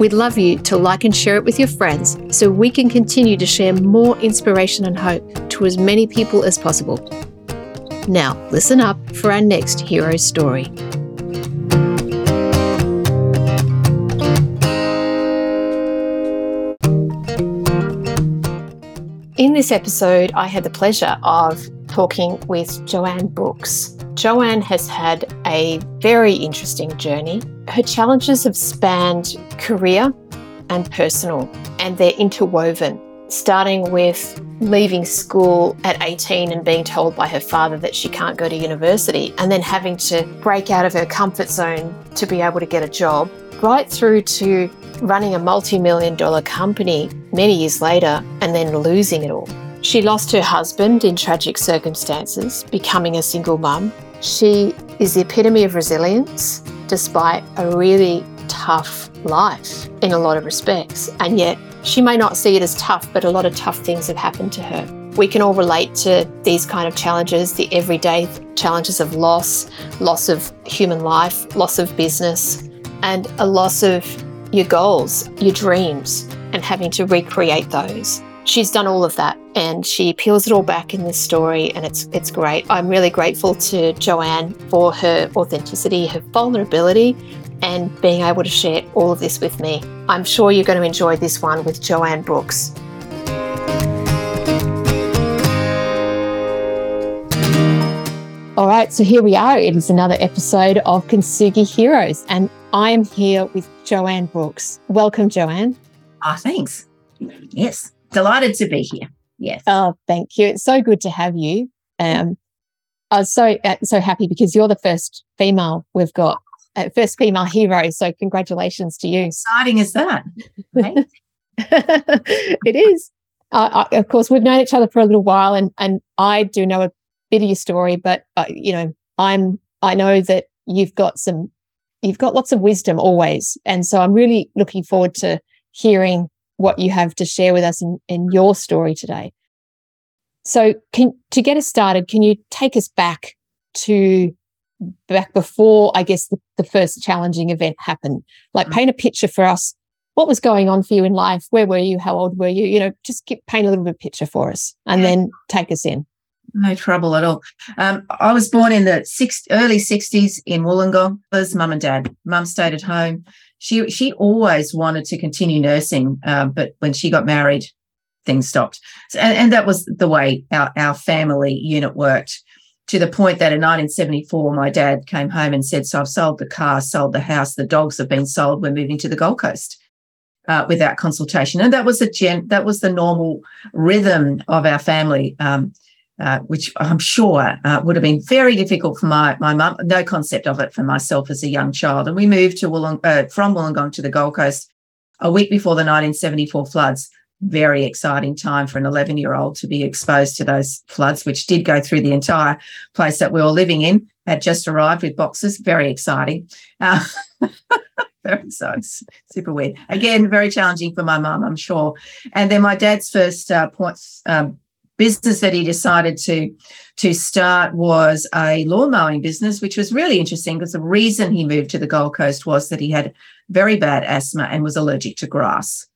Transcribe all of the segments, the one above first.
We'd love you to like and share it with your friends so we can continue to share more inspiration and hope to as many people as possible. Now, listen up for our next hero story. In this episode, I had the pleasure of talking with Joanne Brooks. Joanne has had a very interesting journey. Her challenges have spanned career and personal, and they're interwoven, starting with leaving school at 18 and being told by her father that she can't go to university, and then having to break out of her comfort zone to be able to get a job, right through to running a multi million dollar company many years later and then losing it all. She lost her husband in tragic circumstances, becoming a single mum, she is the epitome of resilience despite a really tough life in a lot of respects. And yet, she may not see it as tough, but a lot of tough things have happened to her. We can all relate to these kind of challenges, the everyday challenges of loss, loss of human life, loss of business, and a loss of your goals, your dreams, and having to recreate those she's done all of that and she peels it all back in this story and it's it's great. I'm really grateful to Joanne for her authenticity, her vulnerability and being able to share all of this with me. I'm sure you're going to enjoy this one with Joanne Brooks. All right, so here we are. It is another episode of Kintsugi Heroes, and I am here with Joanne Brooks. Welcome, Joanne. Ah, oh, thanks. Yes. Delighted to be here. Yes. Oh, thank you. It's so good to have you. Um, I was so uh, so happy because you're the first female we've got, uh, first female hero. So congratulations to you. Exciting is that? it is. Uh, I, of course, we've known each other for a little while, and and I do know a bit of your story, but uh, you know, I'm I know that you've got some, you've got lots of wisdom always, and so I'm really looking forward to hearing what you have to share with us in, in your story today. So, can, to get us started, can you take us back to back before, I guess, the, the first challenging event happened? Like, mm-hmm. paint a picture for us. What was going on for you in life? Where were you? How old were you? You know, just get, paint a little bit of picture for us and then take us in. No trouble at all. Um, I was born in the six, early 60s in Wollongong. There's mum and dad. Mum stayed at home she she always wanted to continue nursing, uh, but when she got married, things stopped. So, and, and that was the way our, our family unit worked. To the point that in 1974, my dad came home and said, "So I've sold the car, sold the house, the dogs have been sold. We're moving to the Gold Coast." Uh, without consultation, and that was a gen- that was the normal rhythm of our family. Um, uh, which I'm sure uh, would have been very difficult for my my mum. No concept of it for myself as a young child. And we moved to Wollong- uh, from Wollongong to the Gold Coast a week before the 1974 floods. Very exciting time for an 11 year old to be exposed to those floods, which did go through the entire place that we were living in. Had just arrived with boxes. Very exciting. Uh, exciting. Super weird. Again, very challenging for my mum, I'm sure. And then my dad's first uh, points. Um, business that he decided to to start was a lawn mowing business, which was really interesting because the reason he moved to the Gold Coast was that he had very bad asthma and was allergic to grass.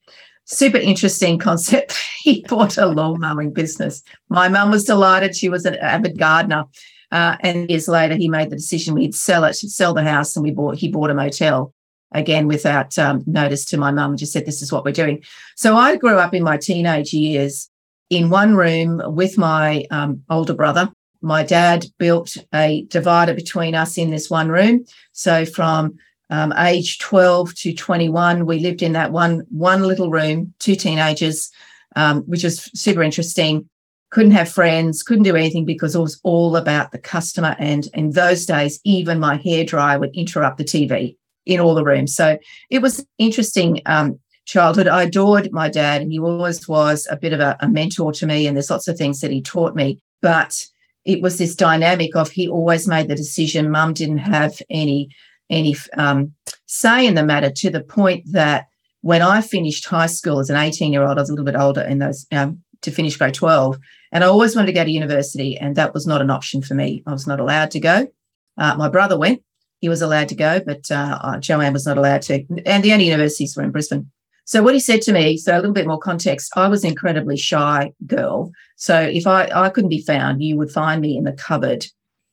Super interesting concept. he bought a lawn mowing business. My mum was delighted. She was an avid gardener. Uh, and years later, he made the decision we'd sell it, she'd sell the house, and we bought. He bought a motel again without um, notice to my mum. And just said, "This is what we're doing." So I grew up in my teenage years in one room with my um, older brother. My dad built a divider between us in this one room. So from um, age 12 to 21, we lived in that one one little room, two teenagers, um, which was super interesting. Couldn't have friends, couldn't do anything because it was all about the customer. And in those days, even my hair dryer would interrupt the TV in all the rooms. So it was interesting um, childhood. I adored my dad, and he always was a bit of a, a mentor to me. And there's lots of things that he taught me. But it was this dynamic of he always made the decision. Mum didn't have any any um, say in the matter to the point that when I finished high school as an 18 year old, I was a little bit older in those um, to finish grade 12, and I always wanted to go to university, and that was not an option for me. I was not allowed to go. Uh, my brother went; he was allowed to go, but uh, uh Joanne was not allowed to. And the only universities were in Brisbane. So what he said to me, so a little bit more context, I was an incredibly shy girl. So if I, I couldn't be found, you would find me in the cupboard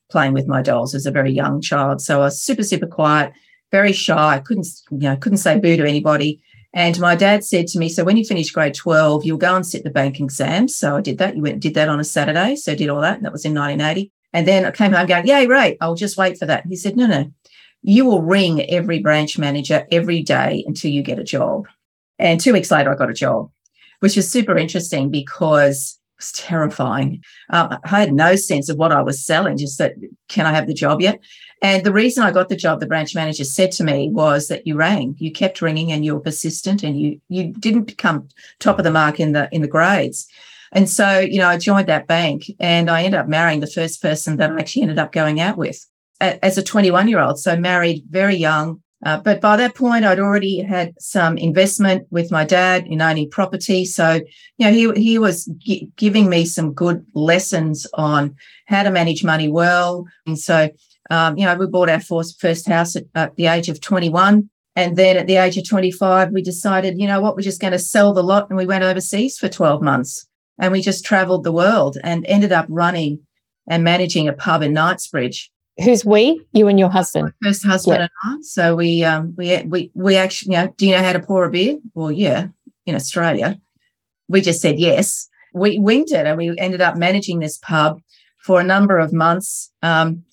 playing with my dolls as a very young child. So I was super, super quiet, very shy. I couldn't, you know, couldn't say boo to anybody. And my dad said to me, so when you finish grade 12, you'll go and sit the bank exams. So I did that. You went did that on a Saturday. So I did all that. And that was in 1980. And then I came home going, yay, right. I'll just wait for that. He said, no, no, you will ring every branch manager every day until you get a job. And two weeks later, I got a job, which was super interesting because it was terrifying. Uh, I had no sense of what I was selling, just that, can I have the job yet? And the reason I got the job, the branch manager said to me, was that you rang, you kept ringing, and you were persistent, and you you didn't become top of the mark in the in the grades. And so, you know, I joined that bank, and I ended up marrying the first person that I actually ended up going out with as a 21 year old. So married very young, uh, but by that point, I'd already had some investment with my dad in owning property. So, you know, he, he was giving me some good lessons on how to manage money well. And so, um, you know, we bought our first, first house at, at the age of 21. And then at the age of 25, we decided, you know what, we're just going to sell the lot. And we went overseas for 12 months and we just traveled the world and ended up running and managing a pub in Knightsbridge Who's we? You and your husband. My first husband and I. So we um we we we actually you know, do you know how to pour a beer? Well, yeah, in Australia. We just said yes. We winged it and we ended up managing this pub for a number of months. Um,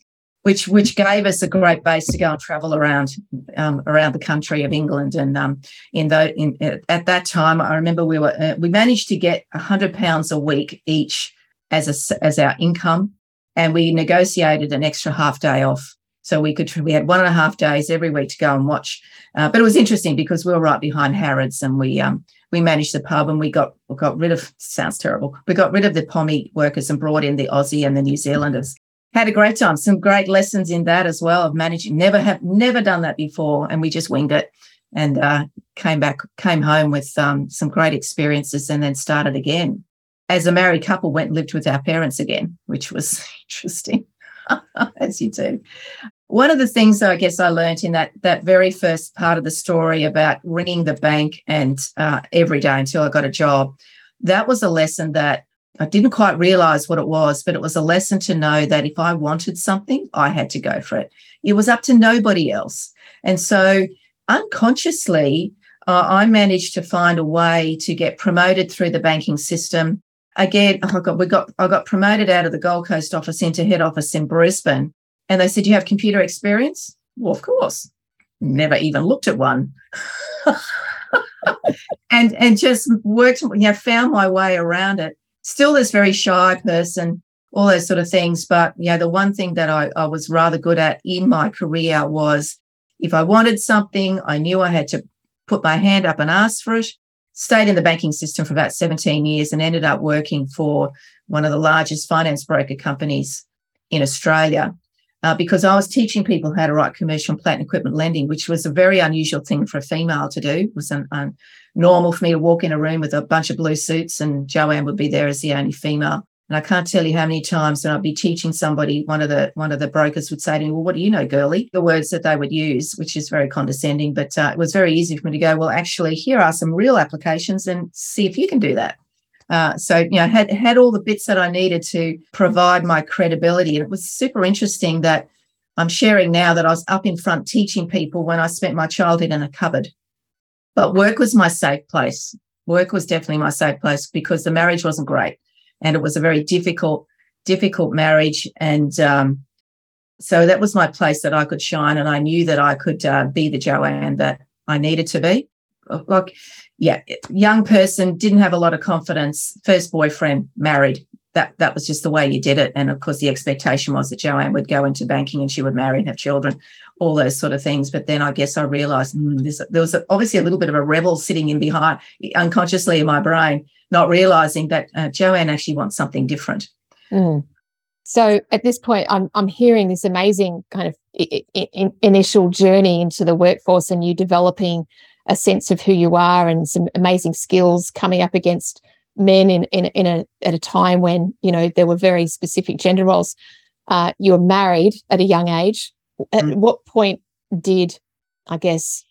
which which gave us a great base to go and travel around um, around the country of England. And um, in the in, at that time, I remember we were uh, we managed to get hundred pounds a week each as a as our income and we negotiated an extra half day off. So we could we had one and a half days every week to go and watch uh, but it was interesting because we were right behind harrods and we um we managed the pub and we got we got rid of sounds terrible we got rid of the pommy workers and brought in the aussie and the new zealanders. Had a great time some great lessons in that as well of managing never have never done that before and we just winged it and uh, came back came home with um, some great experiences and then started again as a married couple, went and lived with our parents again, which was interesting, as you do. One of the things I guess I learned in that that very first part of the story about ringing the bank and uh, every day until I got a job, that was a lesson that I didn't quite realize what it was, but it was a lesson to know that if I wanted something, I had to go for it. It was up to nobody else. And so unconsciously, uh, I managed to find a way to get promoted through the banking system again, oh, I got we got I got promoted out of the Gold Coast office into head office in Brisbane, and they said, "You have computer experience?" Well, of course. Never even looked at one, and and just worked. You know, found my way around it. Still, this very shy person, all those sort of things. But you know, the one thing that I, I was rather good at in my career was if I wanted something, I knew I had to put my hand up and ask for it stayed in the banking system for about 17 years and ended up working for one of the largest finance broker companies in Australia uh, because I was teaching people how to write commercial and plant equipment lending, which was a very unusual thing for a female to do. It was normal for me to walk in a room with a bunch of blue suits and Joanne would be there as the only female. And I can't tell you how many times when I'd be teaching somebody, one of the one of the brokers would say to me, Well, what do you know, girly? The words that they would use, which is very condescending, but uh, it was very easy for me to go, Well, actually, here are some real applications and see if you can do that. Uh, so, you know, had had all the bits that I needed to provide my credibility. And it was super interesting that I'm sharing now that I was up in front teaching people when I spent my childhood in a cupboard. But work was my safe place. Work was definitely my safe place because the marriage wasn't great and it was a very difficult, difficult marriage. And um, so that was my place that I could shine, and I knew that I could uh, be the Joanne that I needed to be. Like, yeah, young person didn't have a lot of confidence. First boyfriend, married. That that was just the way you did it. And of course, the expectation was that Joanne would go into banking and she would marry and have children. all those sort of things. But then I guess I realized mm, there was obviously a little bit of a rebel sitting in behind unconsciously in my brain, not realizing that uh, Joanne actually wants something different. Mm. So at this point, I'm I'm hearing this amazing kind of I- I- initial journey into the workforce, and you developing a sense of who you are and some amazing skills coming up against men in in, in a at a time when you know there were very specific gender roles. Uh, you were married at a young age. At mm. what point did, I guess,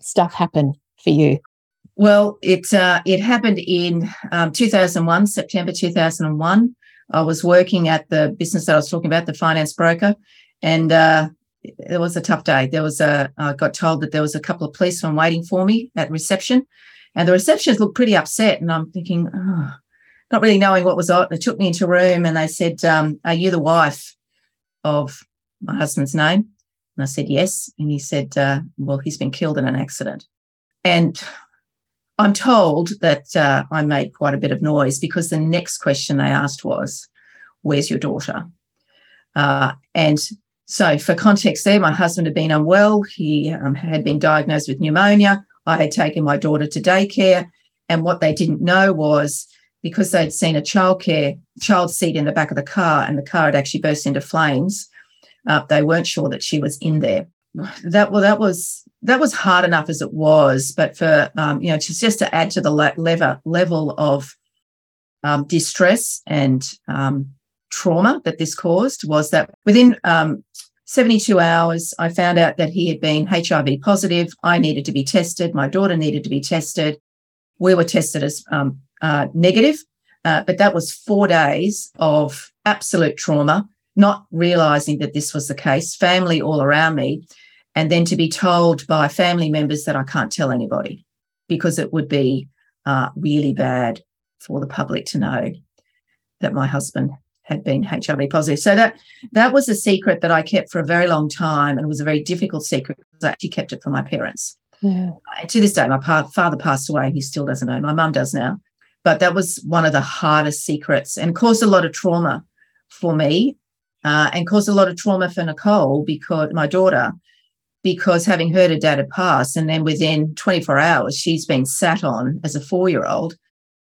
stuff happen for you? Well, it uh, it happened in um, 2001, September 2001. I was working at the business that I was talking about, the finance broker, and uh, it was a tough day. There was a I got told that there was a couple of policemen waiting for me at reception, and the receptionist looked pretty upset. And I'm thinking, oh, not really knowing what was on. They took me into a room and they said, um, "Are you the wife of my husband's name?" And I said, "Yes." And he said, uh, "Well, he's been killed in an accident." And I'm told that uh, I made quite a bit of noise because the next question they asked was, Where's your daughter? Uh, and so, for context there, my husband had been unwell. He um, had been diagnosed with pneumonia. I had taken my daughter to daycare. And what they didn't know was because they'd seen a childcare child seat in the back of the car and the car had actually burst into flames, uh, they weren't sure that she was in there. That well, that was that was hard enough as it was, but for um, you know, just just to add to the level level of um, distress and um, trauma that this caused was that within um, 72 hours, I found out that he had been HIV positive. I needed to be tested. My daughter needed to be tested. We were tested as um, uh, negative, uh, but that was four days of absolute trauma, not realizing that this was the case, family all around me and then to be told by family members that I can't tell anybody because it would be uh, really bad for the public to know that my husband had been HIV positive. So that that was a secret that I kept for a very long time, and it was a very difficult secret because I actually kept it from my parents. Yeah. To this day, my pa- father passed away. And he still doesn't know. My mum does now, but that was one of the hardest secrets and caused a lot of trauma for me, uh, and caused a lot of trauma for Nicole because my daughter because having heard her dad had passed, and then within 24 hours, she's been sat on as a four year old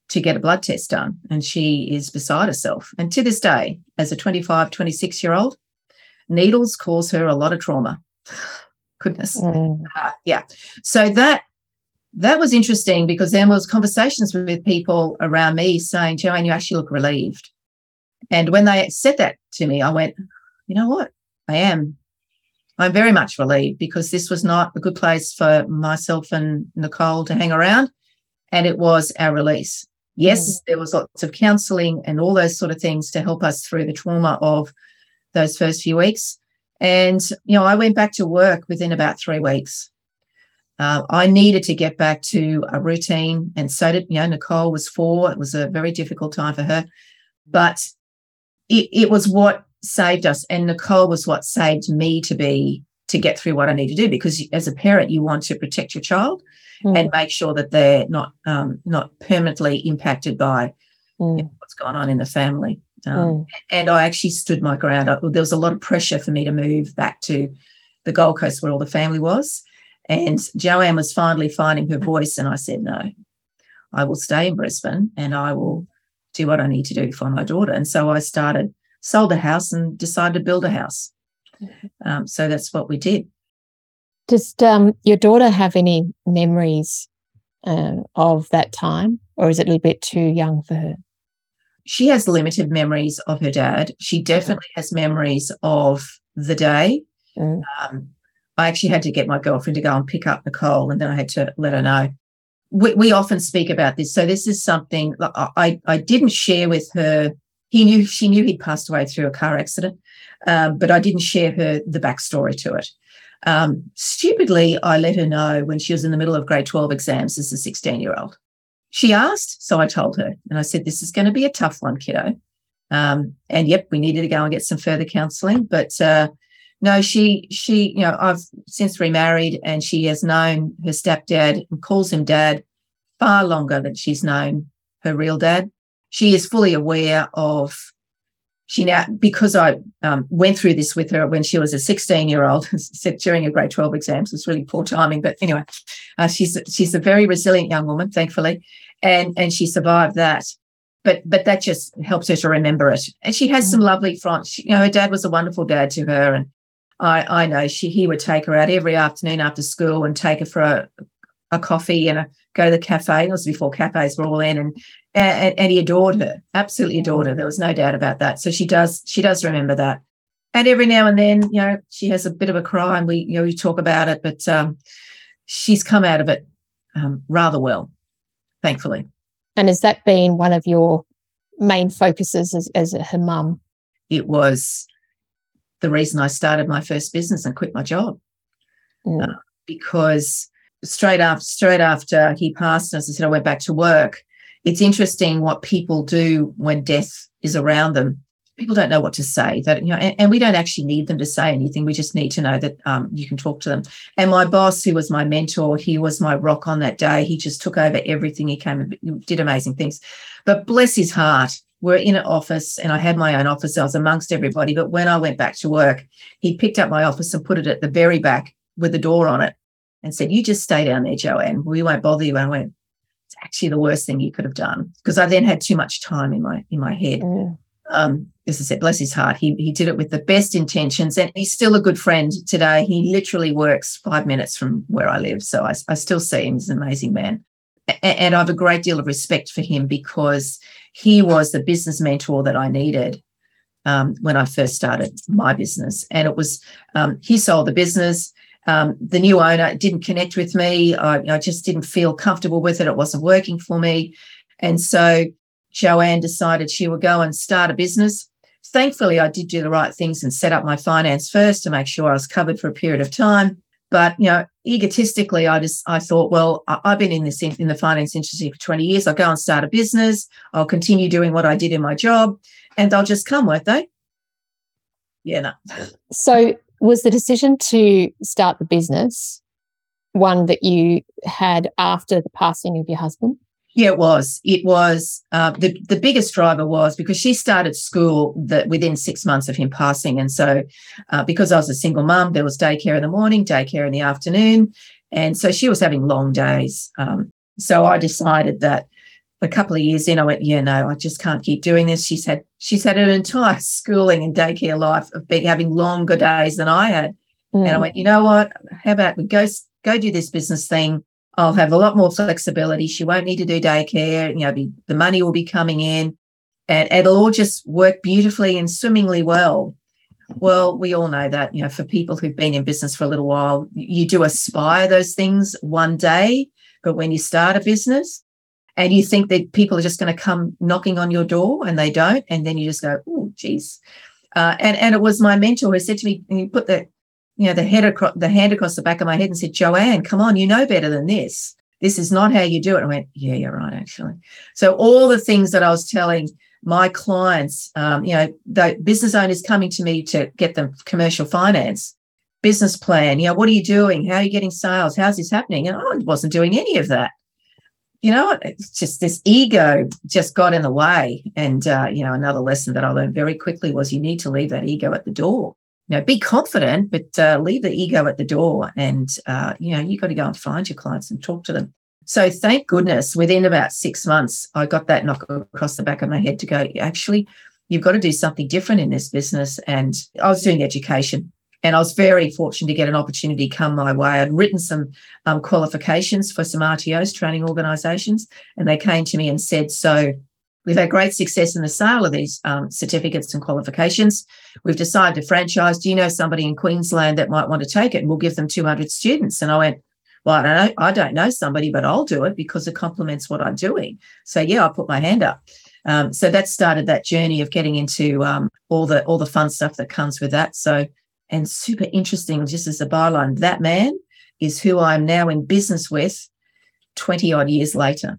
to get a blood test done. And she is beside herself. And to this day, as a 25, 26 year old, needles cause her a lot of trauma. Goodness. Mm. Uh, yeah. So that that was interesting because there was conversations with people around me saying, Joanne, you actually look relieved. And when they said that to me, I went, you know what? I am. I'm very much relieved because this was not a good place for myself and Nicole to hang around. And it was our release. Yes, mm. there was lots of counseling and all those sort of things to help us through the trauma of those first few weeks. And, you know, I went back to work within about three weeks. Uh, I needed to get back to a routine, and so did, you know, Nicole was four. It was a very difficult time for her, but it, it was what saved us. And Nicole was what saved me to be to get through what I need to do because as a parent, you want to protect your child mm. and make sure that they're not um, not permanently impacted by mm. you know, what's going on in the family. Um, mm. And I actually stood my ground. I, there was a lot of pressure for me to move back to the Gold Coast where all the family was. And Joanne was finally finding her voice. And I said, no, I will stay in Brisbane and I will do what I need to do for my daughter. And so I started sold a house and decided to build a house. Um, so that's what we did. Does um, your daughter have any memories uh, of that time, or is it a little bit too young for her? She has limited memories of her dad. She definitely has memories of the day. Mm. Um, I actually had to get my girlfriend to go and pick up Nicole, and then I had to let her know. We, we often speak about this. So this is something I, I didn't share with her he knew she knew he'd passed away through a car accident, um, but I didn't share her the backstory to it. Um, stupidly, I let her know when she was in the middle of grade 12 exams as a 16 year old. She asked, so I told her, and I said, This is going to be a tough one, kiddo. Um, and yep, we needed to go and get some further counseling. But uh, no, she, she, you know, I've since remarried and she has known her stepdad and calls him dad far longer than she's known her real dad she is fully aware of she now because I um, went through this with her when she was a 16 year old during her grade 12 exams. It's really poor timing, but anyway, uh, she's she's a very resilient young woman, thankfully, and and she survived that. But but that just helps her to remember it. And she has some lovely friends. You know, her dad was a wonderful dad to her, and I I know she he would take her out every afternoon after school and take her for a, a coffee and a, go to the cafe. It was before cafes were all in, and, and and he adored her, absolutely adored her. There was no doubt about that. So she does she does remember that. And every now and then, you know, she has a bit of a cry, and we you know we talk about it, but um, she's come out of it um, rather well, thankfully. And has that been one of your main focuses as, as her mum? It was the reason I started my first business and quit my job. Mm. Uh, because straight after straight after he passed, as I said, I went back to work. It's interesting what people do when death is around them. People don't know what to say. That you know, and, and we don't actually need them to say anything. We just need to know that um, you can talk to them. And my boss, who was my mentor, he was my rock on that day. He just took over everything. He came and did amazing things. But bless his heart, we're in an office and I had my own office. I was amongst everybody. But when I went back to work, he picked up my office and put it at the very back with the door on it and said, You just stay down there, Joanne. We won't bother you. And I went, It's actually the worst thing you could have done. Because I then had too much time in my in my head. Mm. Um, as I said, bless his heart, he he did it with the best intentions, and he's still a good friend today. He literally works five minutes from where I live, so I, I still see him as an amazing man, a- and I have a great deal of respect for him because he was the business mentor that I needed um, when I first started my business, and it was um, he sold the business. Um, the new owner didn't connect with me. I, I, just didn't feel comfortable with it. It wasn't working for me. And so Joanne decided she would go and start a business. Thankfully, I did do the right things and set up my finance first to make sure I was covered for a period of time. But you know, egotistically, I just I thought, well, I, have been in this in the finance industry for 20 years. I'll go and start a business. I'll continue doing what I did in my job, and they'll just come, won't they? Yeah, no. So was the decision to start the business one that you had after the passing of your husband? Yeah, it was. It was uh, the the biggest driver was because she started school that within six months of him passing, and so uh, because I was a single mum, there was daycare in the morning, daycare in the afternoon, and so she was having long days. Um, so I decided that a couple of years in, I went, yeah, no, I just can't keep doing this. She's had she's had an entire schooling and daycare life of being having longer days than I had. Mm. And I mm. went, you know what? How about we go go do this business thing? I'll have a lot more flexibility. She won't need to do daycare. You know, be, the money will be coming in, and it'll all just work beautifully and swimmingly well. Well, we all know that, you know, for people who've been in business for a little while, you do aspire those things one day. But when you start a business, and you think that people are just going to come knocking on your door and they don't and then you just go oh geez. Uh, and and it was my mentor who said to me and put the you know the head across the hand across the back of my head and said joanne come on you know better than this. This is not how you do it. I went yeah you're right actually. So all the things that i was telling my clients um, you know the business owners coming to me to get them commercial finance business plan you know what are you doing? How are you getting sales? How's this happening? And i wasn't doing any of that you know, it's just this ego just got in the way. And, uh, you know, another lesson that I learned very quickly was you need to leave that ego at the door. You know, be confident, but uh, leave the ego at the door. And, uh, you know, you got to go and find your clients and talk to them. So thank goodness within about six months, I got that knock across the back of my head to go, actually, you've got to do something different in this business. And I was doing education and I was very fortunate to get an opportunity come my way. I'd written some um, qualifications for some RTOs, training organisations, and they came to me and said, So we've had great success in the sale of these um, certificates and qualifications. We've decided to franchise. Do you know somebody in Queensland that might want to take it? And we'll give them 200 students. And I went, well, I don't know. I don't know somebody, but I'll do it because it complements what I'm doing. So yeah, I put my hand up. Um, so that started that journey of getting into um, all the all the fun stuff that comes with that. So and super interesting, just as a byline, that man is who I'm now in business with 20 odd years later.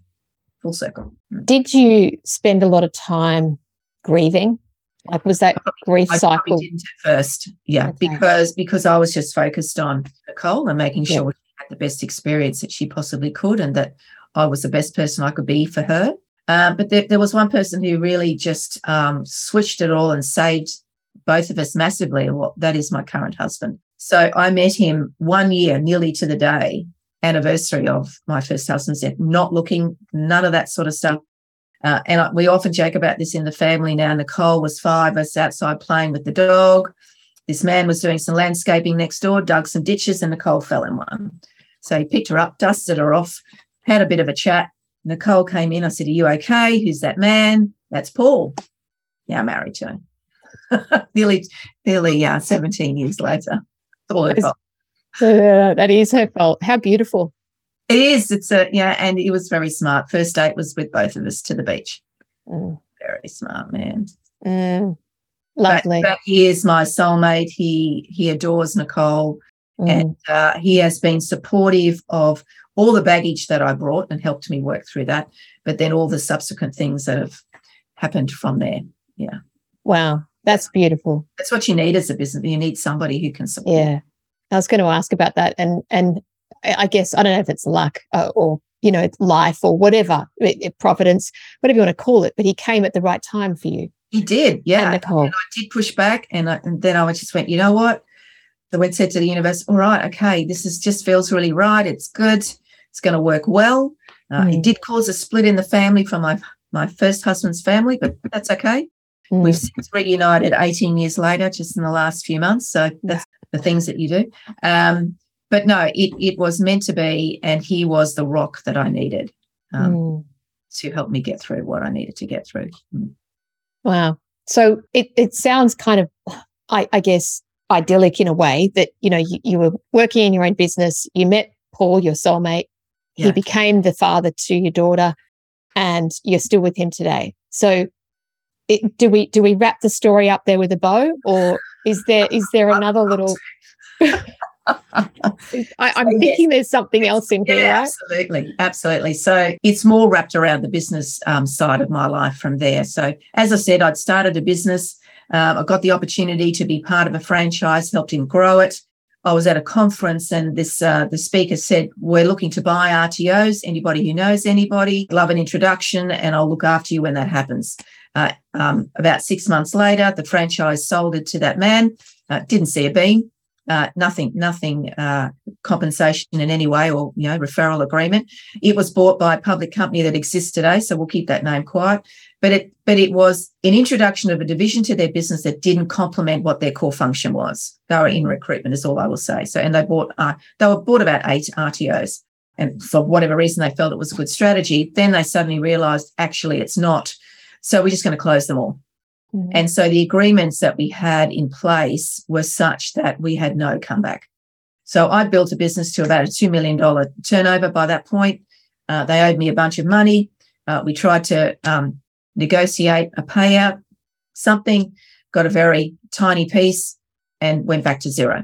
Full circle. Hmm. Did you spend a lot of time grieving? Like was that grief I cycle? didn't at first, yeah, okay. because because I was just focused on Nicole and making sure she had the best experience that she possibly could, and that I was the best person I could be for her. Uh, but there, there, was one person who really just um, switched it all and saved both of us massively. What that is my current husband. So I met him one year, nearly to the day anniversary of my first husband's death, not looking, none of that sort of stuff. Uh, and I, we often joke about this in the family now. Nicole was five, us outside playing with the dog. This man was doing some landscaping next door, dug some ditches, and Nicole fell in one. So he picked her up, dusted her off, had a bit of a chat. Nicole came in. I said, Are you okay? Who's that man? That's Paul. Yeah, I'm married to him. nearly, nearly uh, 17 years later. It's all her fault. Uh, that is her fault. How beautiful. It is. It's a yeah, and he was very smart. First date was with both of us to the beach. Mm. Very smart man. Mm. Lovely. But, but, he is my soulmate. He he adores Nicole, mm. and uh, he has been supportive of all the baggage that I brought and helped me work through that. But then all the subsequent things that have happened from there. Yeah. Wow, that's beautiful. That's what you need as a business. You need somebody who can support. Yeah. I was going to ask about that, and and I guess I don't know if it's luck uh, or you know life or whatever, it, it, providence, whatever you want to call it. But he came at the right time for you. He did, yeah. And, Nicole. and I did push back, and, I, and then I just went, you know what? I went said to the universe, all right, okay, this is just feels really right. It's good. It's going to work well. Uh, mm. It did cause a split in the family from my my first husband's family, but that's okay. Mm. We've since reunited 18 years later, just in the last few months. So that's the things that you do. Um, but no, it it was meant to be, and he was the rock that I needed um, mm. to help me get through what I needed to get through. Mm. Wow. So it it sounds kind of, I, I guess, idyllic in a way that you know you, you, were working in your own business. You met Paul, your soulmate. Yeah. He became the father to your daughter, and you're still with him today. So, it, do we do we wrap the story up there with a bow, or is there is there another little? I, am so, thinking yes. there's something else in here. Yeah, right? Absolutely, absolutely. So it's more wrapped around the business um, side of my life from there. So as I said, I'd started a business. Um, I got the opportunity to be part of a franchise, helped him grow it. I was at a conference and this uh, the speaker said, "We're looking to buy RTOs. Anybody who knows anybody, love an introduction, and I'll look after you when that happens." Uh, um, about six months later, the franchise sold it to that man. Uh, didn't see a beam uh, nothing, nothing uh, compensation in any way or you know referral agreement. It was bought by a public company that exists today, so we'll keep that name quiet. But it, but it was an introduction of a division to their business that didn't complement what their core function was. They were in recruitment, is all I will say. So, and they bought, uh, they were bought about eight RTOs, and for whatever reason they felt it was a good strategy. Then they suddenly realised actually it's not. So we're just going to close them all. Mm-hmm. And so the agreements that we had in place were such that we had no comeback. So I built a business to about a $2 million turnover by that point. Uh, they owed me a bunch of money. Uh, we tried to um, negotiate a payout, something, got a very tiny piece, and went back to zero.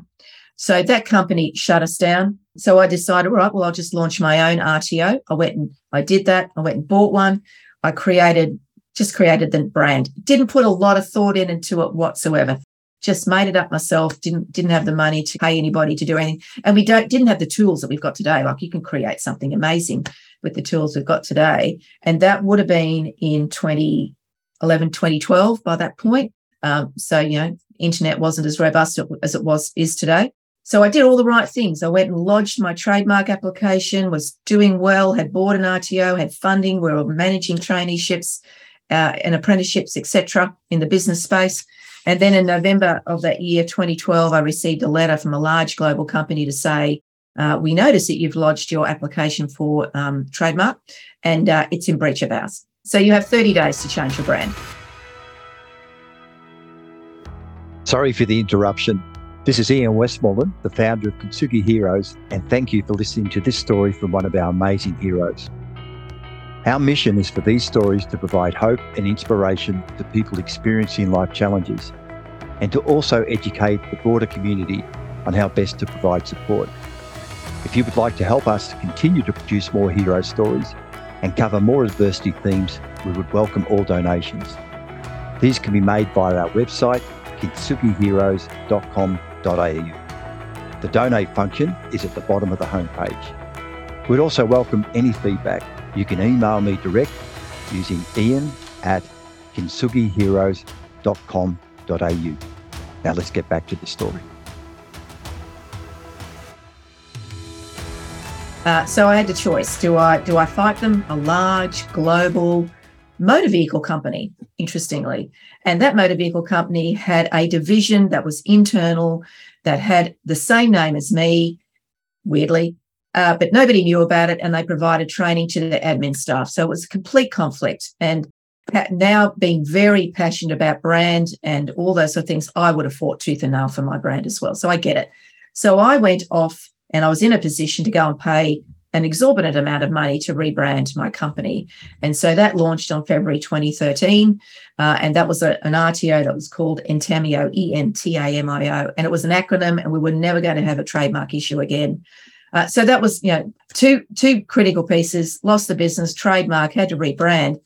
So that company shut us down. So I decided, all right, well, I'll just launch my own RTO. I went and I did that. I went and bought one. I created just created the brand. Didn't put a lot of thought in into it whatsoever. Just made it up myself. Didn't didn't have the money to pay anybody to do anything, and we don't didn't have the tools that we've got today. Like you can create something amazing with the tools we've got today, and that would have been in 2011, 2012 by that point. Um, so you know, internet wasn't as robust as it was is today. So I did all the right things. I went and lodged my trademark application, was doing well, had bought an RTO, had funding, we were managing traineeships, uh, and apprenticeships, etc., in the business space. And then in November of that year, 2012, I received a letter from a large global company to say, uh, we notice that you've lodged your application for um, trademark and uh, it's in breach of ours. So you have 30 days to change your brand. Sorry for the interruption. This is Ian Westmoreland, the founder of Kintsugi Heroes, and thank you for listening to this story from one of our amazing heroes. Our mission is for these stories to provide hope and inspiration to people experiencing life challenges and to also educate the broader community on how best to provide support. If you would like to help us to continue to produce more hero stories and cover more adversity themes, we would welcome all donations. These can be made via our website, kintsugiheroes.com.au. The donate function is at the bottom of the homepage. We'd also welcome any feedback you can email me direct using ian at kintsugiheroes.com.au. Now let's get back to the story. Uh, so I had a choice. Do I do I fight them? A large global motor vehicle company, interestingly. And that motor vehicle company had a division that was internal that had the same name as me, weirdly, uh, but nobody knew about it. And they provided training to the admin staff. So it was a complete conflict. And now being very passionate about brand and all those sort of things, I would have fought tooth and nail for my brand as well. So I get it. So I went off and I was in a position to go and pay an exorbitant amount of money to rebrand my company. And so that launched on February 2013. Uh, and that was a, an RTO that was called Entamio, E N T A M I O. And it was an acronym, and we were never going to have a trademark issue again. Uh, so that was, you know, two two critical pieces. Lost the business, trademark, had to rebrand.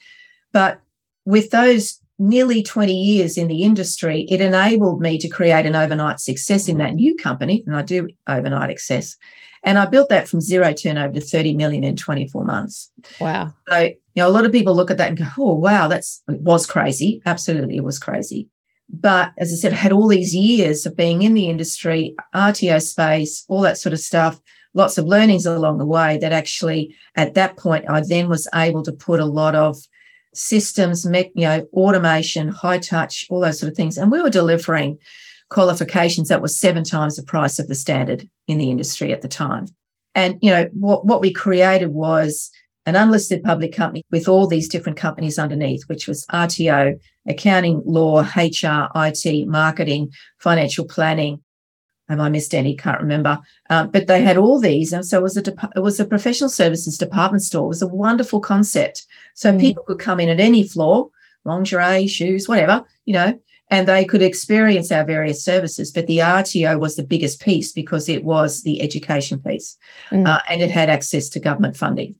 But with those nearly 20 years in the industry, it enabled me to create an overnight success in that new company. And I do overnight access. And I built that from zero turnover to 30 million in 24 months. Wow. So, you know, a lot of people look at that and go, oh, wow, that's it was crazy. Absolutely, it was crazy. But as I said, I had all these years of being in the industry, RTO space, all that sort of stuff, lots of learnings along the way that actually at that point I then was able to put a lot of systems, you know, automation, high touch, all those sort of things. And we were delivering qualifications that was seven times the price of the standard in the industry at the time. And, you know, what, what we created was an unlisted public company with all these different companies underneath, which was RTO, accounting, law, HR, IT, marketing, financial planning. Have I missed any? Can't remember. Um, but they had all these, and so it was a it was a professional services department store. It was a wonderful concept. So mm. people could come in at any floor, lingerie, shoes, whatever, you know, and they could experience our various services. But the RTO was the biggest piece because it was the education piece, mm. uh, and it had access to government funding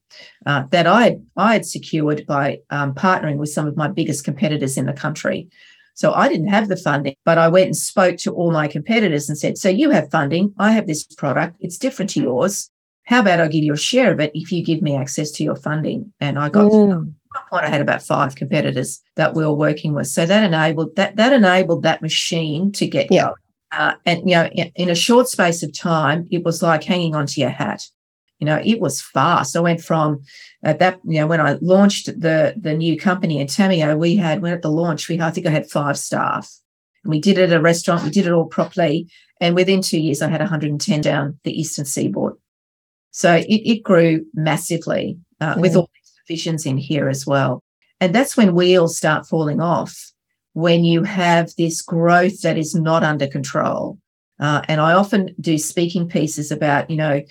uh, that I had, I had secured by um, partnering with some of my biggest competitors in the country. So I didn't have the funding, but I went and spoke to all my competitors and said, "So you have funding? I have this product. It's different to yours. How about I give you a share of it if you give me access to your funding?" And I got. Mm point, I had about five competitors that we were working with. So that enabled that that enabled that machine to get yeah. Uh, and you know, in, in, a short space of time, it was like hanging onto your hat. You know, it was fast. I went from at that, you know, when I launched the the new company Entamio, we had when at the launch, we I think I had five staff. And we did it at a restaurant, we did it all properly. And within two years, I had 110 down the eastern seaboard. So it, it grew massively uh, mm. with all these visions in here as well. And that's when wheels start falling off, when you have this growth that is not under control. Uh, and I often do speaking pieces about, you know,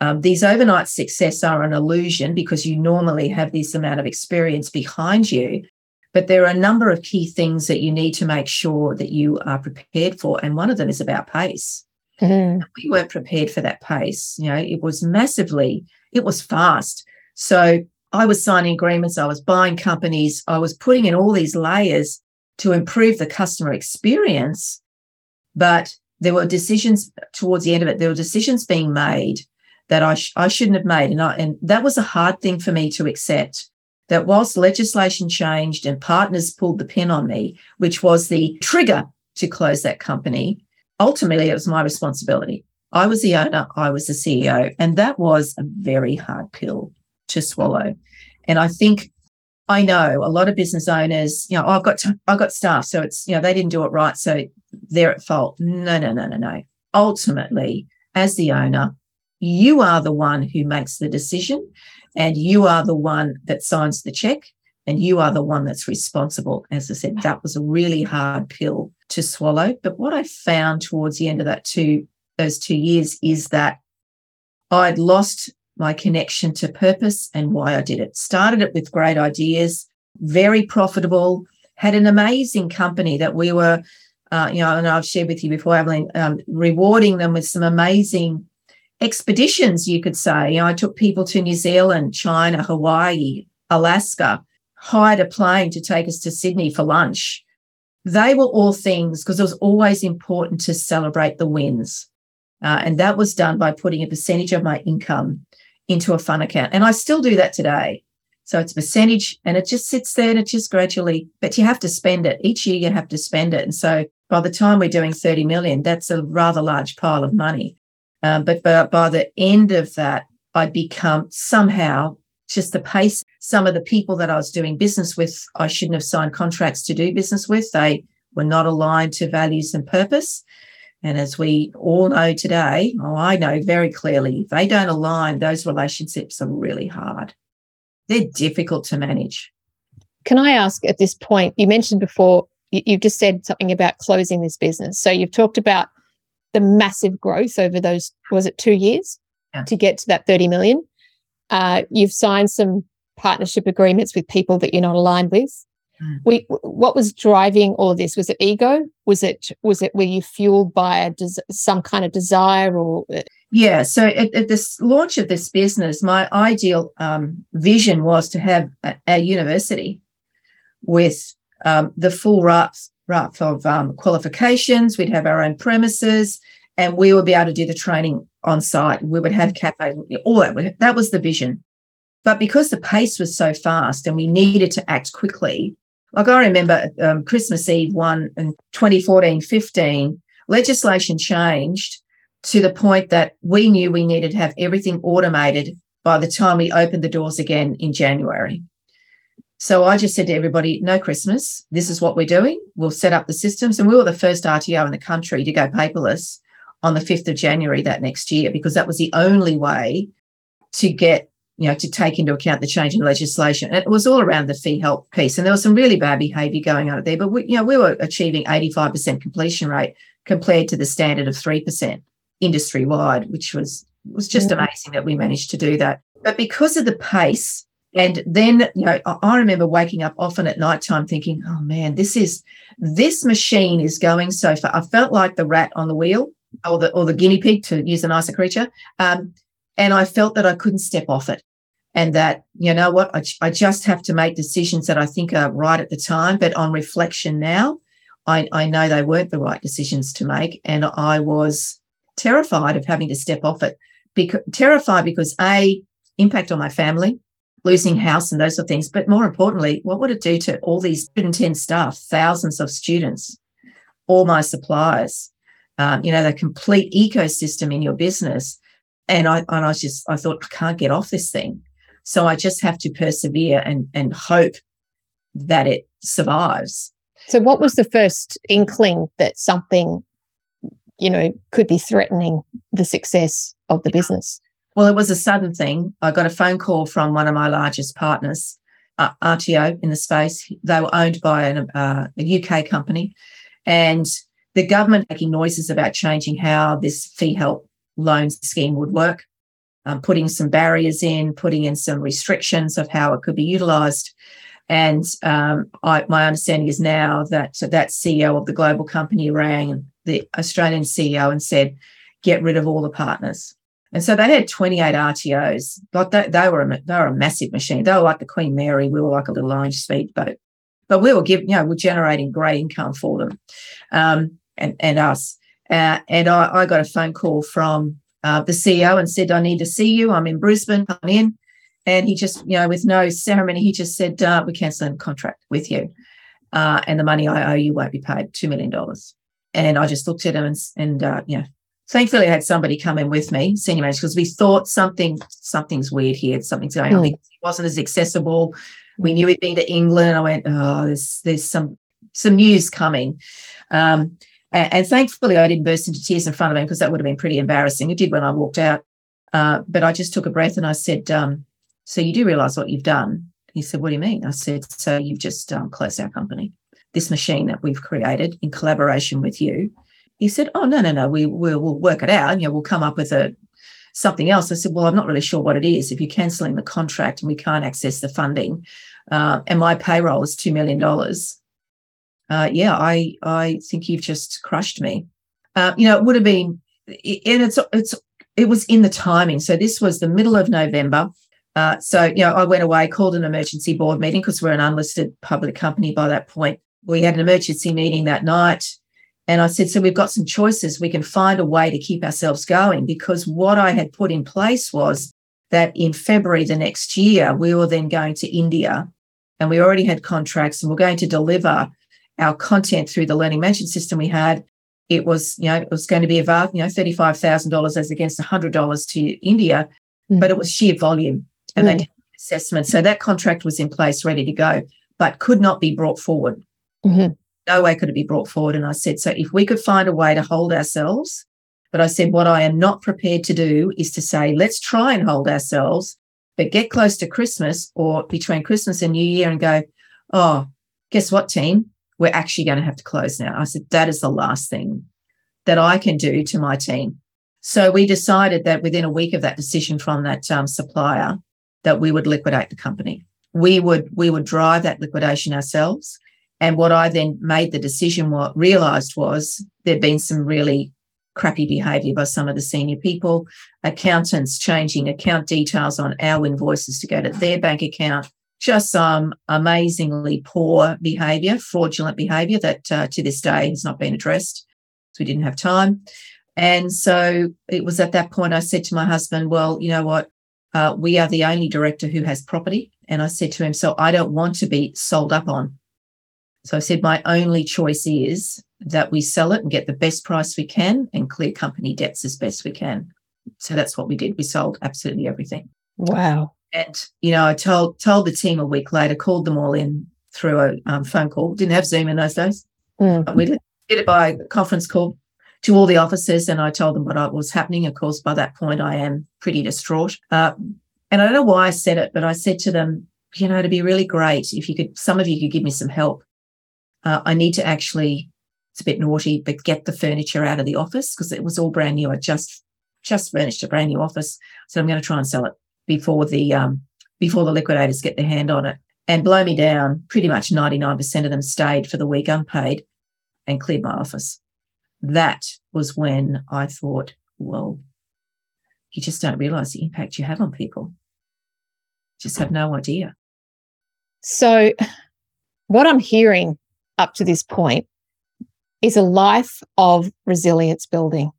um, these overnight success are an illusion because you normally have this amount of experience behind you. But there are a number of key things that you need to make sure that you are prepared for. And one of them is about pace. Mm-hmm. We weren't prepared for that pace. You know, it was massively, it was fast. So I was signing agreements, I was buying companies, I was putting in all these layers to improve the customer experience. But there were decisions towards the end of it, there were decisions being made that I, sh- I shouldn't have made. And, I, and that was a hard thing for me to accept. That whilst legislation changed and partners pulled the pin on me, which was the trigger to close that company, ultimately it was my responsibility. I was the owner, I was the CEO, and that was a very hard pill to swallow. And I think I know a lot of business owners, you know, oh, I've got to, I've got staff, so it's you know they didn't do it right, so they're at fault. No, no, no, no, no. Ultimately, as the owner, you are the one who makes the decision, and you are the one that signs the check, and you are the one that's responsible. As I said, that was a really hard pill to swallow. But what I found towards the end of that two those two years is that I'd lost my connection to purpose and why I did it. Started it with great ideas, very profitable, had an amazing company that we were, uh, you know, and I've shared with you before, Evelyn, um, rewarding them with some amazing expeditions, you could say. You know, I took people to New Zealand, China, Hawaii, Alaska, hired a plane to take us to Sydney for lunch. They were all things because it was always important to celebrate the wins. Uh, and that was done by putting a percentage of my income into a fun account. And I still do that today. So it's a percentage and it just sits there and it just gradually, but you have to spend it. Each year you have to spend it. And so by the time we're doing 30 million, that's a rather large pile of money. Um, but by, by the end of that, I'd become somehow just the pace. Some of the people that I was doing business with, I shouldn't have signed contracts to do business with. They were not aligned to values and purpose. And as we all know today, oh, I know very clearly, if they don't align, those relationships are really hard they're difficult to manage. Can I ask at this point? You mentioned before, you, you've just said something about closing this business. So you've talked about the massive growth over those, was it two years yeah. to get to that 30 million? Uh, you've signed some partnership agreements with people that you're not aligned with. Mm. We, what was driving all this? Was it ego? Was it was it were you fueled by a des- some kind of desire or uh, yeah. So at, at this launch of this business, my ideal um, vision was to have a, a university with um, the full raft, of um, qualifications. We'd have our own premises, and we would be able to do the training on site. We would have cafe, all that. That was the vision. But because the pace was so fast and we needed to act quickly, like I remember um, Christmas Eve one in 2014 15, legislation changed to the point that we knew we needed to have everything automated by the time we opened the doors again in January. So I just said to everybody, no Christmas. This is what we're doing. We'll set up the systems. And we were the first RTO in the country to go paperless on the 5th of January that next year, because that was the only way to get, you know, to take into account the change in legislation. And it was all around the fee help piece. And there was some really bad behavior going on there. But we, you know, we were achieving 85% completion rate compared to the standard of 3% industry wide, which was was just amazing that we managed to do that. But because of the pace, and then you know, I remember waking up often at night time thinking, "Oh man, this is this machine is going so far." I felt like the rat on the wheel, or the or the guinea pig, to use a nicer creature, um, and I felt that I couldn't step off it, and that you know what, I, I just have to make decisions that I think are right at the time, but on reflection now, I, I know they weren't the right decisions to make, and I was terrified of having to step off it. Because terrified because a impact on my family, losing house and those sort of things. But more importantly, what would it do to all these 110 staff, thousands of students, all my suppliers, um, you know, the complete ecosystem in your business. And I, and I was just, I thought, I can't get off this thing. So I just have to persevere and, and hope that it survives. So, what was the first inkling that something you know, could be threatening the success of the business? Well, it was a sudden thing. I got a phone call from one of my largest partners, uh, RTO in the space. They were owned by an, uh, a UK company, and the government making noises about changing how this fee help loan scheme would work, um, putting some barriers in, putting in some restrictions of how it could be utilised. And um, I, my understanding is now that that CEO of the global company rang the Australian CEO and said, get rid of all the partners. And so they had 28 RTOs, but they, they were a, they were a massive machine. They were like the Queen Mary. We were like a little orange speedboat, but we were giving, you know, we're generating great income for them, um, and and us. Uh, and I, I, got a phone call from uh, the CEO and said, "I need to see you. I'm in Brisbane. Come in." And he just, you know, with no ceremony, he just said, uh, "We're cancelling the contract with you, uh, and the money I owe you won't be paid. Two million dollars." And I just looked at him and, and uh, yeah, thankfully I had somebody come in with me, senior manager, because we thought something something's weird here. Something's going on. Mm. It wasn't as accessible. We knew he'd been to England. I went, oh, there's there's some some news coming. Um, and, and, thankfully, I didn't burst into tears in front of him because that would have been pretty embarrassing. It did when I walked out. Uh, but I just took a breath and I said, um, So you do realize what you've done? He said, What do you mean? I said, So you've just um, closed our company this machine that we've created in collaboration with you. He said, Oh, no, no, no, we, we'll, we'll work it out. You know, we'll come up with a something else. I said, Well, I'm not really sure what it is. If you're cancelling the contract and we can't access the funding, uh, and my payroll is $2 million, uh, yeah, I, I think you've just crushed me. Uh, you know, it would have been, and it's, it's, it was in the timing. So this was the middle of November. Uh, so, you know, I went away, called an emergency board meeting because we're an unlisted public company by that point we had an emergency meeting that night. And I said, So we've got some choices. We can find a way to keep ourselves going because what I had put in place was that in February the next year, we were then going to India and we already had contracts and we're going to deliver our content through the learning management system we had. It was, you know, it was going to be about, you know, $35,000 as against $100 to India, mm. but it was sheer volume and mm. they did assessment. So that contract was in place, ready to go, but could not be brought forward. Mm-hmm. No way could it be brought forward. And I said, so if we could find a way to hold ourselves, but I said, what I am not prepared to do is to say, let's try and hold ourselves, but get close to Christmas or between Christmas and New Year and go, oh, guess what, team? We're actually going to have to close now. I said, that is the last thing that I can do to my team. So we decided that within a week of that decision from that um, supplier, that we would liquidate the company. We would we would drive that liquidation ourselves. And what I then made the decision, what realized was there'd been some really crappy behavior by some of the senior people, accountants changing account details on our invoices to go to their bank account, just some amazingly poor behavior, fraudulent behavior that uh, to this day has not been addressed. So we didn't have time. And so it was at that point I said to my husband, well, you know what? Uh, we are the only director who has property. And I said to him, so I don't want to be sold up on. So I said, my only choice is that we sell it and get the best price we can and clear company debts as best we can. So that's what we did. We sold absolutely everything. Wow. And you know, I told told the team a week later, called them all in through a um, phone call. Didn't have Zoom in those days. Mm. We did, did it by conference call to all the officers, and I told them what was happening. Of course, by that point, I am pretty distraught. Uh, and I don't know why I said it, but I said to them, you know, it'd be really great if you could, some of you could give me some help. Uh, I need to actually it's a bit naughty, but get the furniture out of the office because it was all brand new. I just just furnished a brand new office, so I'm going to try and sell it before the um, before the liquidators get their hand on it. And blow me down, pretty much 99% of them stayed for the week unpaid and cleared my office. That was when I thought, well, you just don't realize the impact you have on people. Just have no idea. So, what I'm hearing up to this point is a life of resilience building.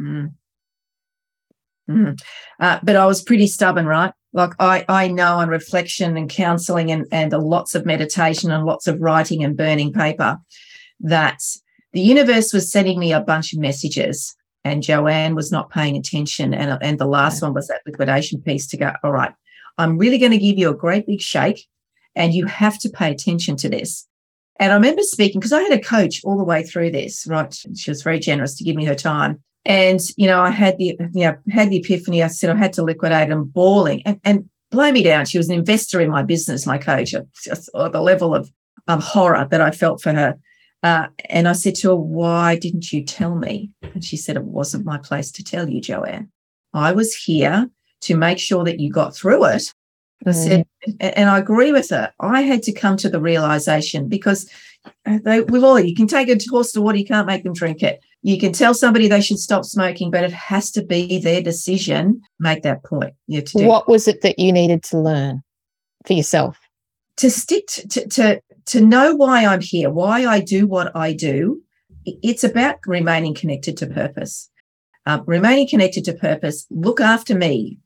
Mm. Mm. Uh, but I was pretty stubborn, right? Like I, I know on reflection and counseling and, and lots of meditation and lots of writing and burning paper that the universe was sending me a bunch of messages and Joanne was not paying attention. And, and the last one was that liquidation piece to go, all right, I'm really going to give you a great big shake and you have to pay attention to this. And I remember speaking because I had a coach all the way through this, right? She was very generous to give me her time. And, you know, I had the, you know, had the epiphany. I said I had to liquidate and bawling and, and blow me down. She was an investor in my business, my coach, just the level of um, horror that I felt for her. Uh, and I said to her, Why didn't you tell me? And she said, It wasn't my place to tell you, Joanne. I was here to make sure that you got through it I said, and I agree with her. I had to come to the realization because uh, they, we've all, you can take a horse to water, you can't make them drink it. You can tell somebody they should stop smoking, but it has to be their decision. Make that point. You to what was it that you needed to learn for yourself? To stick to, to, to, to know why I'm here, why I do what I do. It's about remaining connected to purpose. Uh, remaining connected to purpose, look after me,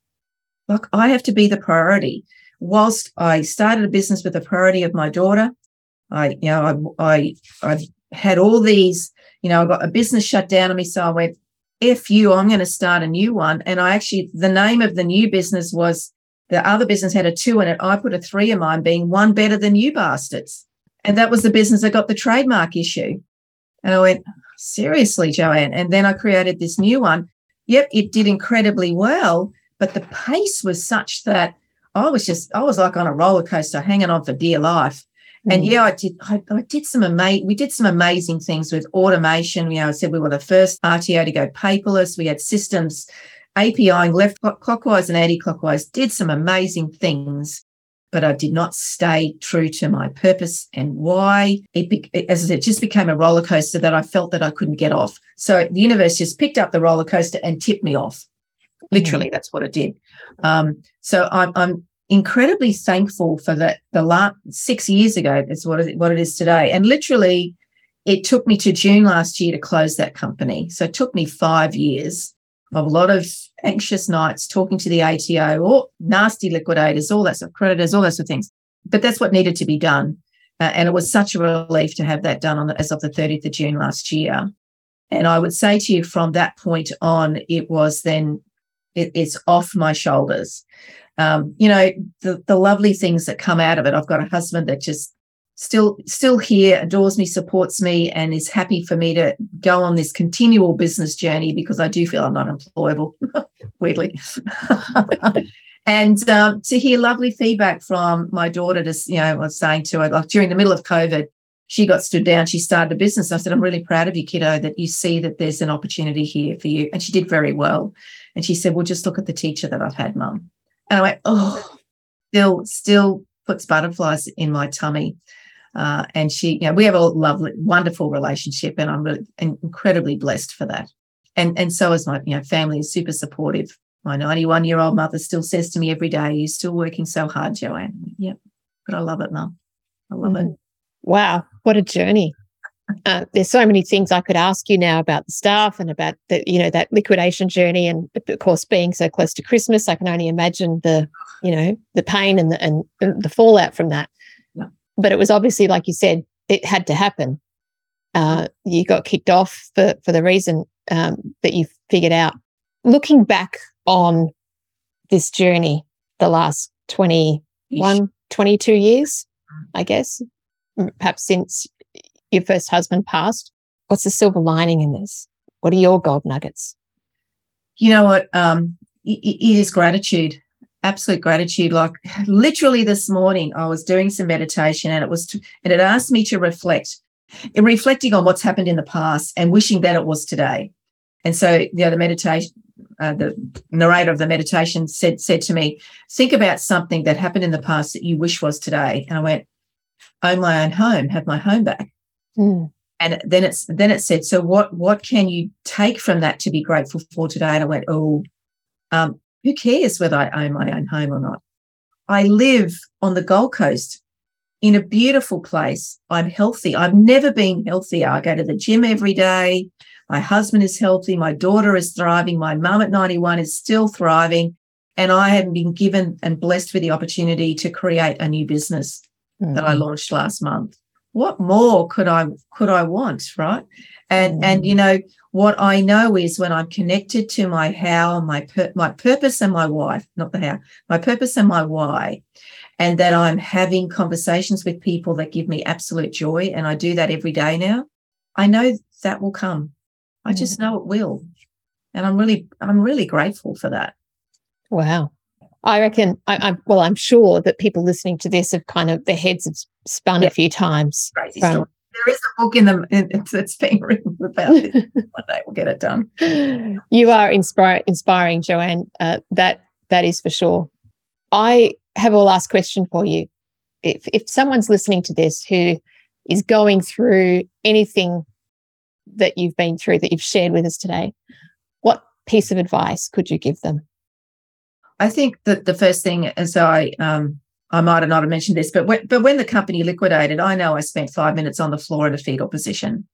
I have to be the priority. Whilst I started a business with the priority of my daughter, I, you know, I, I, I've had all these, you know, I got a business shut down on me. So I went, F you, I'm going to start a new one. And I actually, the name of the new business was the other business had a two in it. I put a three in mine, being one better than you bastards. And that was the business that got the trademark issue. And I went, seriously, Joanne. And then I created this new one. Yep, it did incredibly well. But the pace was such that I was just, I was like on a roller coaster hanging on for dear life. Mm. And yeah, I did. I, I did some amazing. We did some amazing things with automation. You know, I said we were the first RTO to go paperless. We had systems, APIing left clockwise and anti-clockwise. Did some amazing things, but I did not stay true to my purpose and why. It, be, as I said, it just became a roller coaster that I felt that I couldn't get off. So the universe just picked up the roller coaster and tipped me off. Literally, mm. that's what it did. Um, so I'm, I'm incredibly thankful for that. The last six years ago, that's what it, what it is today. And literally, it took me to June last year to close that company. So it took me five years of a lot of anxious nights talking to the ATO or nasty liquidators, all that stuff, creditors, all those sort of things. But that's what needed to be done. Uh, and it was such a relief to have that done on the, as of the 30th of June last year. And I would say to you from that point on, it was then, it, it's off my shoulders. Um, you know, the, the lovely things that come out of it. I've got a husband that just still still here adores me supports me and is happy for me to go on this continual business journey because i do feel i'm not employable weirdly and um, to hear lovely feedback from my daughter to you know i was saying to her like during the middle of covid she got stood down she started a business i said i'm really proud of you kiddo that you see that there's an opportunity here for you and she did very well and she said well just look at the teacher that i've had mum and i went oh still still puts butterflies in my tummy uh, and she, you know, we have a lovely, wonderful relationship, and I'm really incredibly blessed for that. And and so is my, you know, family is super supportive. My 91 year old mother still says to me every day, "You're still working so hard, Joanne." Yep, but I love it, Mum. I love mm. it. Wow, what a journey! Uh, there's so many things I could ask you now about the staff and about the, you know, that liquidation journey, and of course, being so close to Christmas, I can only imagine the, you know, the pain and the and, the fallout from that but it was obviously, like you said, it had to happen. Uh, you got kicked off for, for the reason um, that you figured out. Looking back on this journey, the last 21, 22 years, I guess, perhaps since your first husband passed, what's the silver lining in this? What are your gold nuggets? You know what? Um, it, it is gratitude absolute gratitude. Like literally this morning, I was doing some meditation and it was, to, and it asked me to reflect, reflecting on what's happened in the past and wishing that it was today. And so, you know, the meditation, uh, the narrator of the meditation said said to me, "Think about something that happened in the past that you wish was today." And I went, "Own my own home, have my home back." Mm. And then it's then it said, "So what what can you take from that to be grateful for today?" And I went, "Oh, um, who cares whether I own my own home or not? I live on the Gold Coast in a beautiful place. I'm healthy. I've never been healthier. I go to the gym every day. My husband is healthy. My daughter is thriving. My mum at 91 is still thriving. And I have been given and blessed with the opportunity to create a new business mm. that I mm-hmm. launched last month. What more could I could I want, right? And mm. and you know, what I know is when I'm connected to my how, my pur- my purpose and my why, not the how, my purpose and my why, and that I'm having conversations with people that give me absolute joy, and I do that every day now. I know that will come. I just know it will, and I'm really I'm really grateful for that. Wow. I reckon, I, I, well, I'm sure that people listening to this have kind of their heads have spun a few times from, there is a book in the that's being written about it. One day we'll get it done. You are inspire, inspiring, Joanne. Uh, that that is for sure. I have a last question for you. If if someone's listening to this who is going through anything that you've been through that you've shared with us today, what piece of advice could you give them? I think that the first thing, as I um, I might have not have mentioned this, but when, but when the company liquidated, I know I spent five minutes on the floor in a fetal position.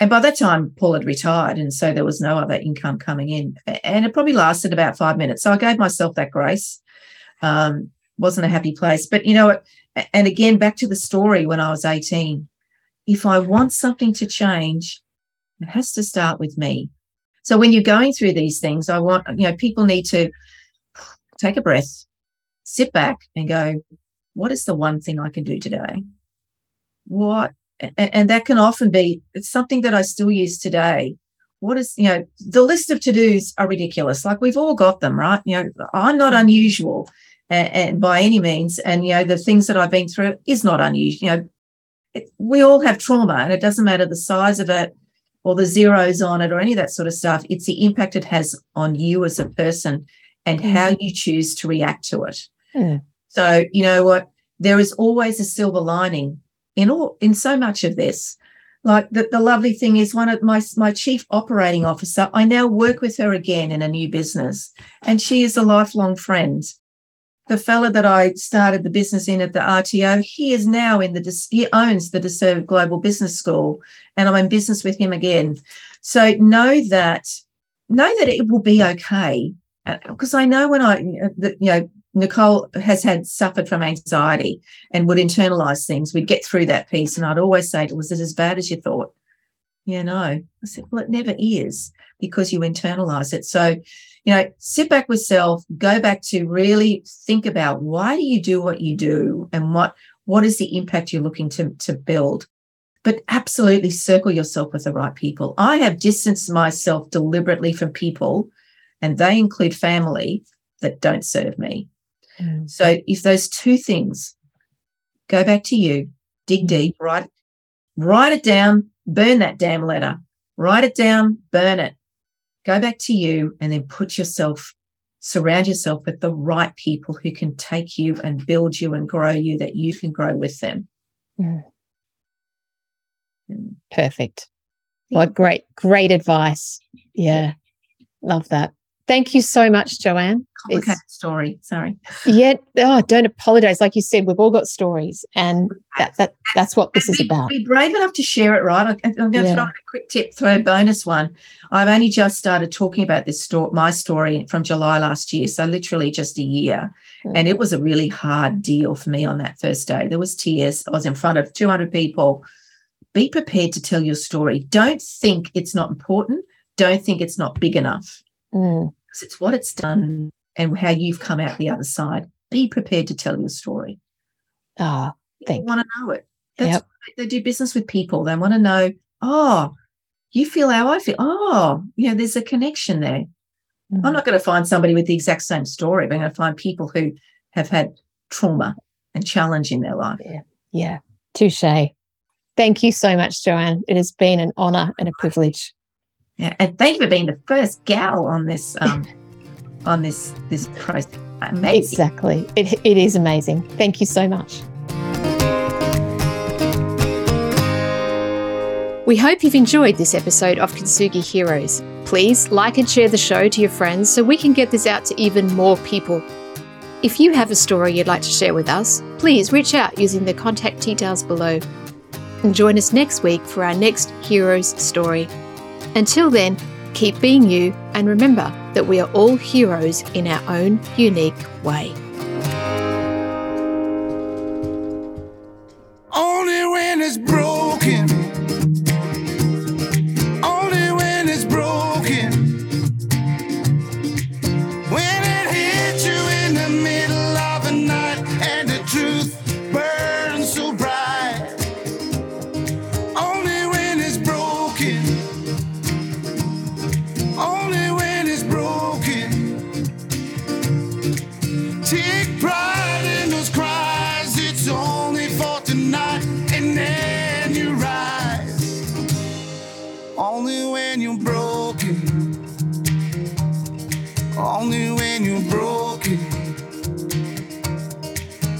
And by that time, Paul had retired. And so there was no other income coming in. And it probably lasted about five minutes. So I gave myself that grace. Um, wasn't a happy place. But you know? And again, back to the story when I was 18. If I want something to change, it has to start with me. So when you're going through these things, I want, you know, people need to take a breath, sit back and go, what is the one thing I can do today? What, and, that can often be, it's something that I still use today. What is, you know, the list of to dos are ridiculous. Like we've all got them, right? You know, I'm not mm-hmm. unusual and, and by any means. And, you know, the things that I've been through is not unusual. You know, it, we all have trauma and it doesn't matter the size of it or the zeros on it or any of that sort of stuff. It's the impact it has on you as a person and how mm. you choose to react to it. Yeah. So, you know what? There is always a silver lining in all in so much of this. Like the, the lovely thing is one of my my chief operating officer, I now work with her again in a new business. And she is a lifelong friend. The fella that I started the business in at the RTO, he is now in the he owns the DeServe Global Business School, and I'm in business with him again. So know that know that it will be okay. Because I know when I, you know, Nicole has had suffered from anxiety and would internalize things. We'd get through that piece, and I'd always say, "Was it as bad as you thought?" Yeah, no. I said, "Well, it never is because you internalize it." So, you know, sit back with self, go back to really think about why do you do what you do, and what what is the impact you're looking to to build. But absolutely circle yourself with the right people. I have distanced myself deliberately from people, and they include family that don't serve me Mm. So if those two things go back to you, dig mm. deep, write, write it down, burn that damn letter, write it down, burn it, go back to you, and then put yourself, surround yourself with the right people who can take you and build you and grow you that you can grow with them. Mm. mm. Perfect. What great, great advice. Yeah. Love that. Thank you so much, Joanne. Complicated it's, story. Sorry. Yeah. Oh, don't apologize. Like you said, we've all got stories, and that, that that's what this is about. Be brave enough to share it, right? I'm going to yeah. throw a quick tip, throw a bonus one. I've only just started talking about this story, my story from July last year, so literally just a year, mm-hmm. and it was a really hard deal for me on that first day. There was tears. I was in front of 200 people. Be prepared to tell your story. Don't think it's not important. Don't think it's not big enough. Mm it's what it's done and how you've come out the other side. Be prepared to tell your story. Ah, oh, they want to know it. That's yep. they do business with people. They want to know, oh, you feel how I feel. Oh, you know, there's a connection there. Mm-hmm. I'm not going to find somebody with the exact same story, but I'm going to find people who have had trauma and challenge in their life. Yeah. Yeah. Touche. Thank you so much, Joanne. It has been an honor and a privilege. Yeah, and thank you for being the first gal on this um, on this this process. Amazing. Exactly, it it is amazing. Thank you so much. We hope you've enjoyed this episode of Kintsugi Heroes. Please like and share the show to your friends so we can get this out to even more people. If you have a story you'd like to share with us, please reach out using the contact details below. And join us next week for our next hero's story. Until then, keep being you and remember that we are all heroes in our own unique way.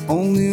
Only